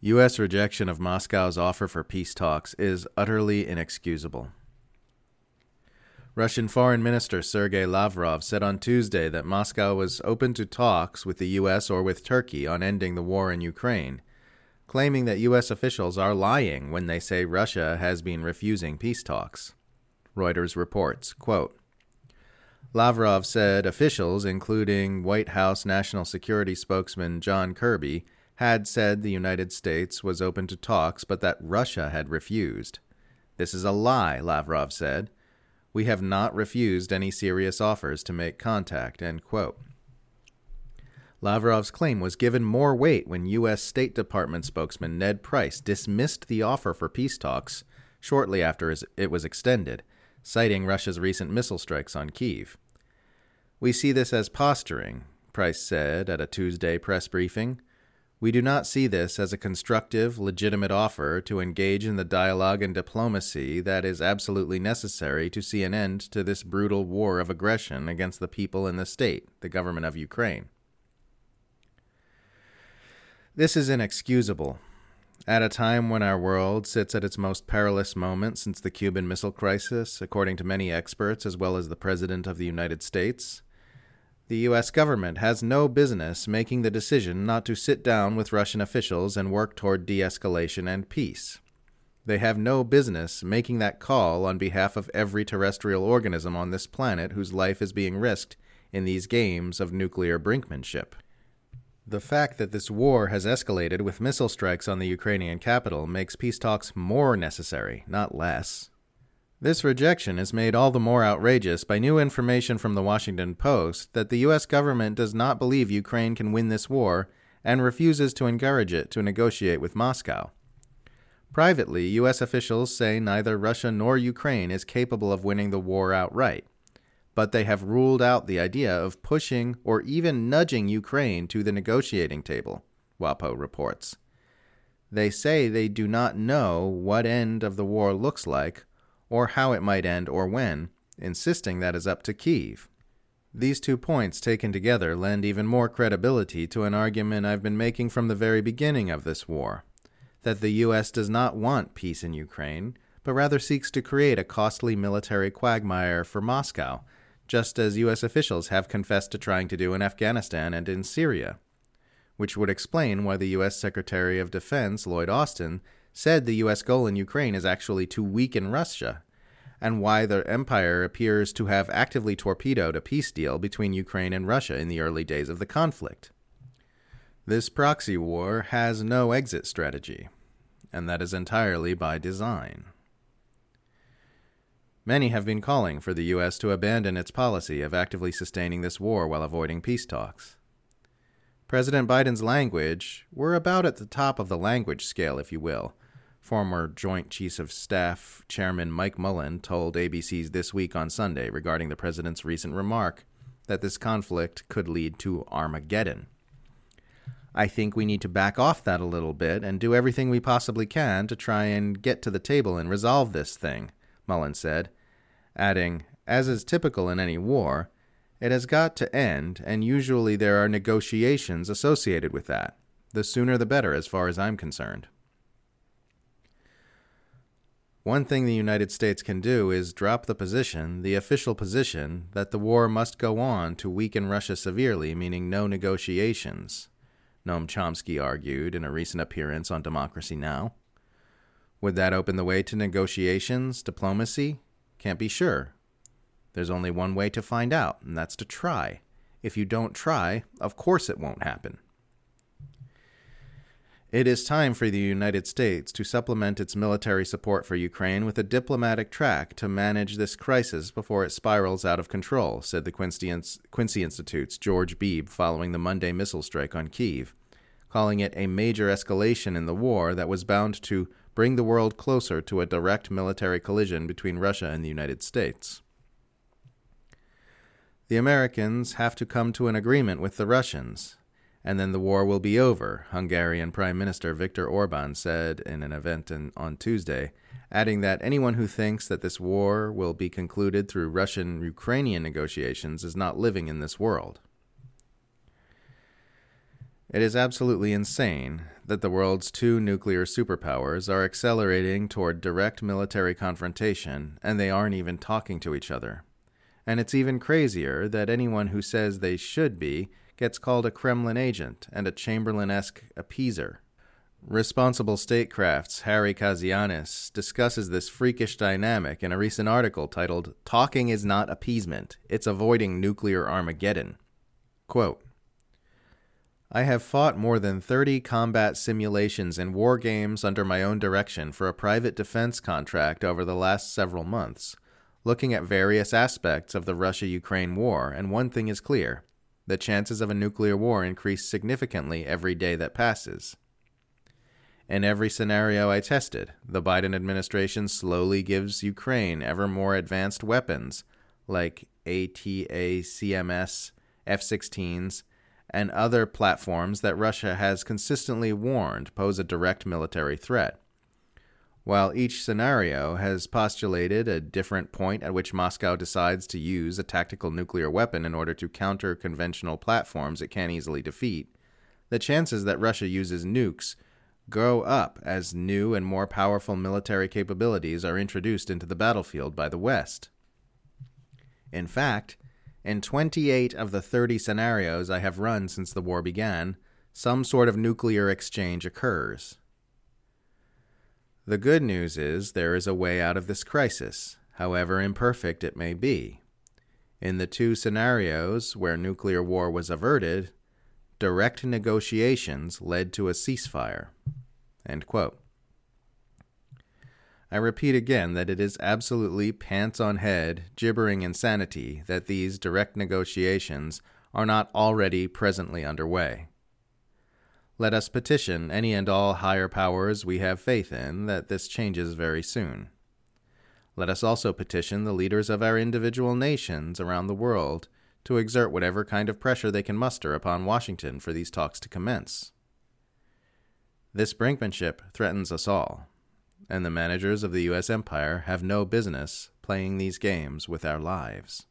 U.S. rejection of Moscow's offer for peace talks is utterly inexcusable. Russian Foreign Minister Sergei Lavrov said on Tuesday that Moscow was open to talks with the U.S. or with Turkey on ending the war in Ukraine, claiming that U.S. officials are lying when they say Russia has been refusing peace talks. Reuters reports, quote, Lavrov said officials, including White House National Security spokesman John Kirby, had said the United States was open to talks, but that Russia had refused. This is a lie, Lavrov said. We have not refused any serious offers to make contact. Lavrov's claim was given more weight when U.S. State Department spokesman Ned Price dismissed the offer for peace talks shortly after it was extended, citing Russia's recent missile strikes on Kiev. We see this as posturing, Price said at a Tuesday press briefing. We do not see this as a constructive, legitimate offer to engage in the dialogue and diplomacy that is absolutely necessary to see an end to this brutal war of aggression against the people and the state, the government of Ukraine. This is inexcusable. At a time when our world sits at its most perilous moment since the Cuban Missile Crisis, according to many experts as well as the President of the United States, the U.S. government has no business making the decision not to sit down with Russian officials and work toward de escalation and peace. They have no business making that call on behalf of every terrestrial organism on this planet whose life is being risked in these games of nuclear brinkmanship. The fact that this war has escalated with missile strikes on the Ukrainian capital makes peace talks more necessary, not less. This rejection is made all the more outrageous by new information from the Washington Post that the U.S. government does not believe Ukraine can win this war and refuses to encourage it to negotiate with Moscow. Privately, U.S. officials say neither Russia nor Ukraine is capable of winning the war outright, but they have ruled out the idea of pushing or even nudging Ukraine to the negotiating table, WAPO reports. They say they do not know what end of the war looks like or how it might end or when, insisting that is up to Kiev. These two points taken together lend even more credibility to an argument I've been making from the very beginning of this war that the U.S. does not want peace in Ukraine, but rather seeks to create a costly military quagmire for Moscow, just as U.S. officials have confessed to trying to do in Afghanistan and in Syria. Which would explain why the U.S. Secretary of Defense, Lloyd Austin, said the U.S. goal in Ukraine is actually to weaken Russia, and why the empire appears to have actively torpedoed a peace deal between Ukraine and Russia in the early days of the conflict. This proxy war has no exit strategy, and that is entirely by design. Many have been calling for the U.S. to abandon its policy of actively sustaining this war while avoiding peace talks. President Biden's language, we're about at the top of the language scale, if you will, Former Joint Chiefs of Staff Chairman Mike Mullen told ABC's This Week on Sunday regarding the president's recent remark that this conflict could lead to Armageddon. I think we need to back off that a little bit and do everything we possibly can to try and get to the table and resolve this thing, Mullen said, adding, as is typical in any war, it has got to end, and usually there are negotiations associated with that. The sooner the better, as far as I'm concerned. One thing the United States can do is drop the position, the official position, that the war must go on to weaken Russia severely, meaning no negotiations, Noam Chomsky argued in a recent appearance on Democracy Now! Would that open the way to negotiations, diplomacy? Can't be sure. There's only one way to find out, and that's to try. If you don't try, of course it won't happen. It is time for the United States to supplement its military support for Ukraine with a diplomatic track to manage this crisis before it spirals out of control, said the Quincy, Institute's George Beebe following the Monday missile strike on Kiev, calling it a major escalation in the war that was bound to bring the world closer to a direct military collision between Russia and the United States. The Americans have to come to an agreement with the Russians, and then the war will be over, Hungarian Prime Minister Viktor Orban said in an event in, on Tuesday, adding that anyone who thinks that this war will be concluded through Russian Ukrainian negotiations is not living in this world. It is absolutely insane that the world's two nuclear superpowers are accelerating toward direct military confrontation and they aren't even talking to each other. And it's even crazier that anyone who says they should be gets called a Kremlin agent and a Chamberlain esque appeaser. Responsible Statecraft's Harry Kazianis discusses this freakish dynamic in a recent article titled Talking is Not Appeasement, It's Avoiding Nuclear Armageddon. Quote, I have fought more than 30 combat simulations and war games under my own direction for a private defense contract over the last several months, looking at various aspects of the Russia Ukraine war, and one thing is clear the chances of a nuclear war increase significantly every day that passes. In every scenario I tested, the Biden administration slowly gives Ukraine ever more advanced weapons like ATACMS, F 16s, and other platforms that Russia has consistently warned pose a direct military threat. While each scenario has postulated a different point at which Moscow decides to use a tactical nuclear weapon in order to counter conventional platforms it can easily defeat, the chances that Russia uses nukes grow up as new and more powerful military capabilities are introduced into the battlefield by the West. In fact, in 28 of the 30 scenarios I have run since the war began, some sort of nuclear exchange occurs. The good news is there is a way out of this crisis, however imperfect it may be. In the two scenarios where nuclear war was averted, direct negotiations led to a ceasefire. I repeat again that it is absolutely pants on head, gibbering insanity that these direct negotiations are not already presently underway. Let us petition any and all higher powers we have faith in that this changes very soon. Let us also petition the leaders of our individual nations around the world to exert whatever kind of pressure they can muster upon Washington for these talks to commence. This brinkmanship threatens us all, and the managers of the U.S. empire have no business playing these games with our lives.